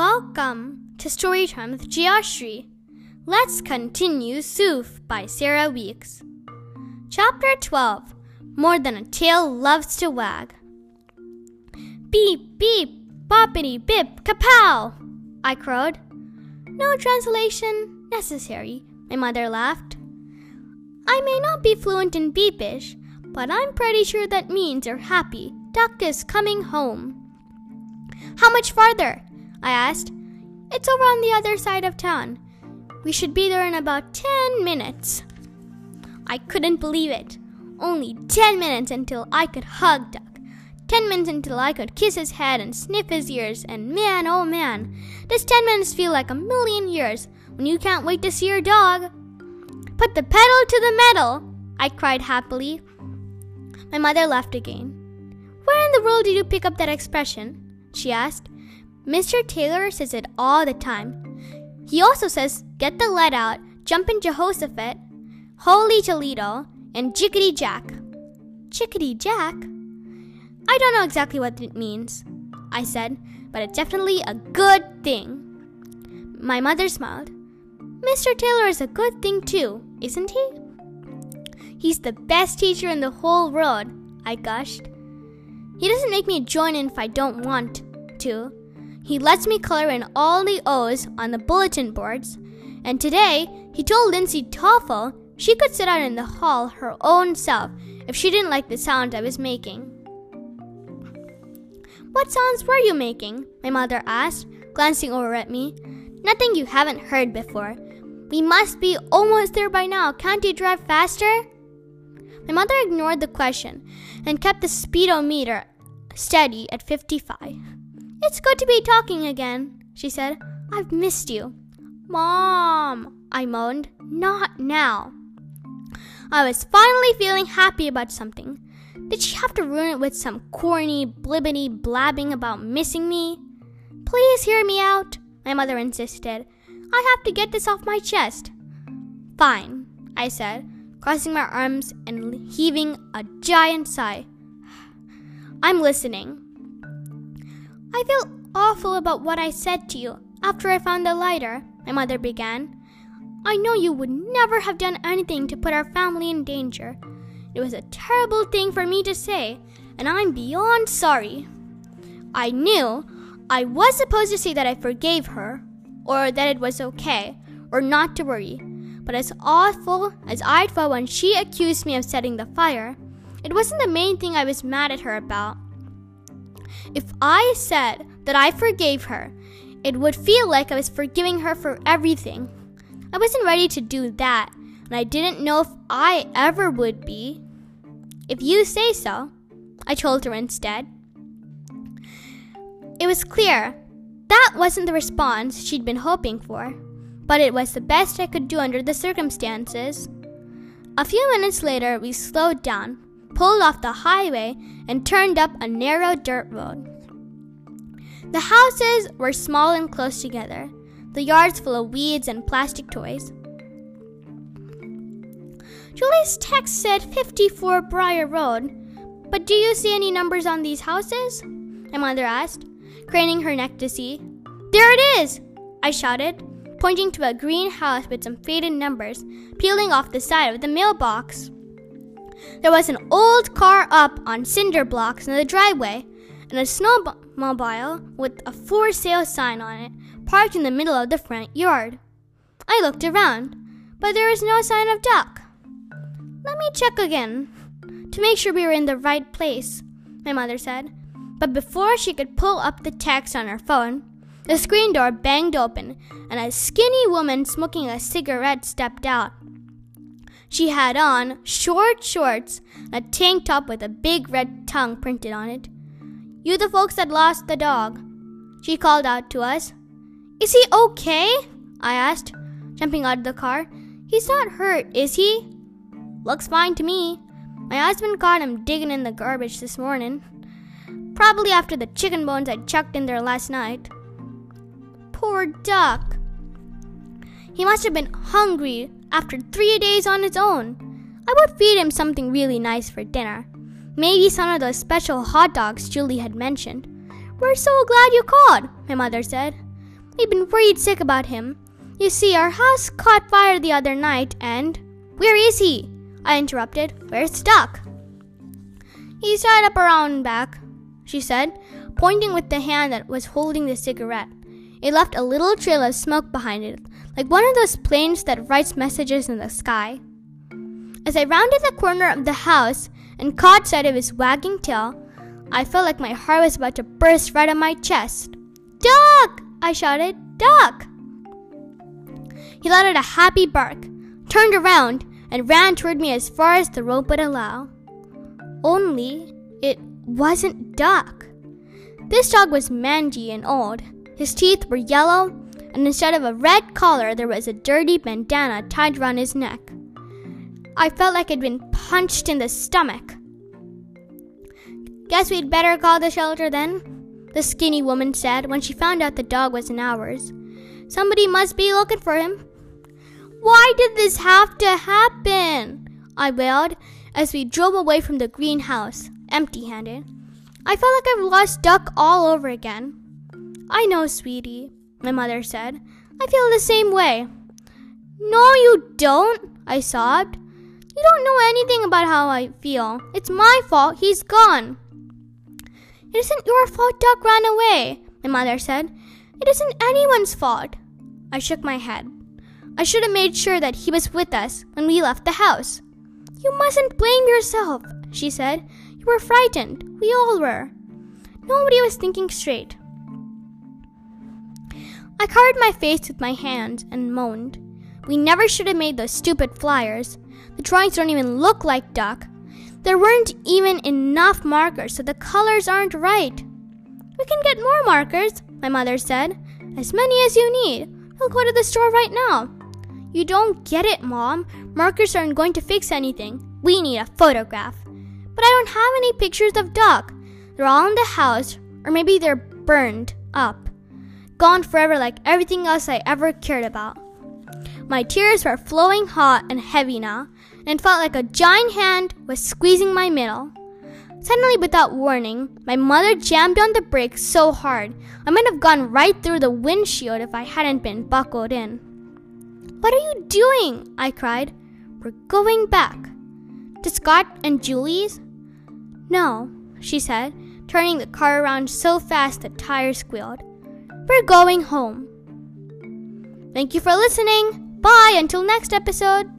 Welcome to Storytime with Geoshri. Let's continue Soof by Sarah Weeks. Chapter 12 More Than a Tail Loves to Wag. Beep, beep, boppity bip, kapow! I crowed. No translation necessary, my mother laughed. I may not be fluent in beepish, but I'm pretty sure that means you're happy. Duck is coming home. How much farther? I asked. It's over on the other side of town. We should be there in about 10 minutes. I couldn't believe it. Only 10 minutes until I could hug Duck. 10 minutes until I could kiss his head and sniff his ears, and man, oh man, does 10 minutes feel like a million years when you can't wait to see your dog? Put the pedal to the metal, I cried happily. My mother laughed again. Where in the world did you pick up that expression? she asked. Mr. Taylor says it all the time. He also says, get the lead out, jump in Jehoshaphat, holy Toledo, and jickety jack. Chickadee jack? I don't know exactly what it means, I said, but it's definitely a good thing. My mother smiled. Mr. Taylor is a good thing too, isn't he? He's the best teacher in the whole world, I gushed. He doesn't make me join in if I don't want to. He lets me color in all the O's on the bulletin boards. And today, he told Lindsay Toffel she could sit out in the hall her own self if she didn't like the sounds I was making. What sounds were you making? My mother asked, glancing over at me. Nothing you haven't heard before. We must be almost there by now. Can't you drive faster? My mother ignored the question and kept the speedometer steady at 55. It's good to be talking again, she said. I've missed you. Mom, I moaned. Not now. I was finally feeling happy about something. Did she have to ruin it with some corny, blibbity blabbing about missing me? Please hear me out, my mother insisted. I have to get this off my chest. Fine, I said, crossing my arms and heaving a giant sigh. I'm listening. I feel awful about what I said to you after I found the lighter, my mother began. I know you would never have done anything to put our family in danger. It was a terrible thing for me to say, and I'm beyond sorry. I knew I was supposed to say that I forgave her, or that it was okay, or not to worry. But as awful as I felt when she accused me of setting the fire, it wasn't the main thing I was mad at her about. If I said that I forgave her, it would feel like I was forgiving her for everything. I wasn't ready to do that, and I didn't know if I ever would be. If you say so, I told her instead. It was clear that wasn't the response she'd been hoping for, but it was the best I could do under the circumstances. A few minutes later, we slowed down, pulled off the highway, and turned up a narrow dirt road. The houses were small and close together, the yards full of weeds and plastic toys. Julie's text said 54 Briar Road, but do you see any numbers on these houses? My mother asked, craning her neck to see. There it is! I shouted, pointing to a green house with some faded numbers peeling off the side of the mailbox. There was an old car up on cinder blocks in the driveway, and a snowmobile with a for sale sign on it parked in the middle of the front yard. I looked around, but there was no sign of Duck. Let me check again to make sure we were in the right place, my mother said. But before she could pull up the text on her phone, the screen door banged open and a skinny woman smoking a cigarette stepped out. She had on short shorts a tank top with a big red tongue printed on it. You the folks that lost the dog. She called out to us. Is he okay? I asked, jumping out of the car. He's not hurt, is he? Looks fine to me. My husband caught him digging in the garbage this morning. Probably after the chicken bones I chucked in there last night. Poor duck. He must have been hungry after three days on his own. I would feed him something really nice for dinner. Maybe some of those special hot dogs Julie had mentioned. We're so glad you called, my mother said. We've been worried sick about him. You see, our house caught fire the other night, and. Where is he? I interrupted. Where's Duck? He's tied up around back, she said, pointing with the hand that was holding the cigarette. It left a little trail of smoke behind it, like one of those planes that writes messages in the sky. As I rounded the corner of the house and caught sight of his wagging tail, I felt like my heart was about to burst right on my chest. Duck! I shouted. Duck! He let out a happy bark, turned around, and ran toward me as far as the rope would allow. Only it wasn't Duck. This dog was mangy and old. His teeth were yellow, and instead of a red collar, there was a dirty bandana tied around his neck. I felt like I'd been punched in the stomach. Guess we'd better call the shelter then, the skinny woman said when she found out the dog wasn't ours. Somebody must be looking for him. Why did this have to happen? I wailed as we drove away from the greenhouse, empty handed. I felt like I've lost Duck all over again. I know, sweetie, my mother said. I feel the same way. No, you don't, I sobbed. You don't know anything about how I feel. It's my fault he's gone. It isn't your fault Duck ran away, my mother said. It isn't anyone's fault. I shook my head. I should have made sure that he was with us when we left the house. You mustn't blame yourself, she said. You were frightened. We all were. Nobody was thinking straight. I covered my face with my hands and moaned. We never should have made those stupid flyers. The drawings don't even look like duck. There weren't even enough markers, so the colors aren't right. We can get more markers, my mother said. As many as you need. We'll go to the store right now. You don't get it, Mom. Markers aren't going to fix anything. We need a photograph. But I don't have any pictures of Duck. They're all in the house, or maybe they're burned up. Gone forever like everything else I ever cared about. My tears were flowing hot and heavy now, and felt like a giant hand was squeezing my middle. Suddenly, without warning, my mother jammed on the brakes so hard I might have gone right through the windshield if I hadn't been buckled in. What are you doing? I cried. We're going back. To Scott and Julie's? No, she said, turning the car around so fast the tires squealed. We're going home. Thank you for listening. Bye until next episode.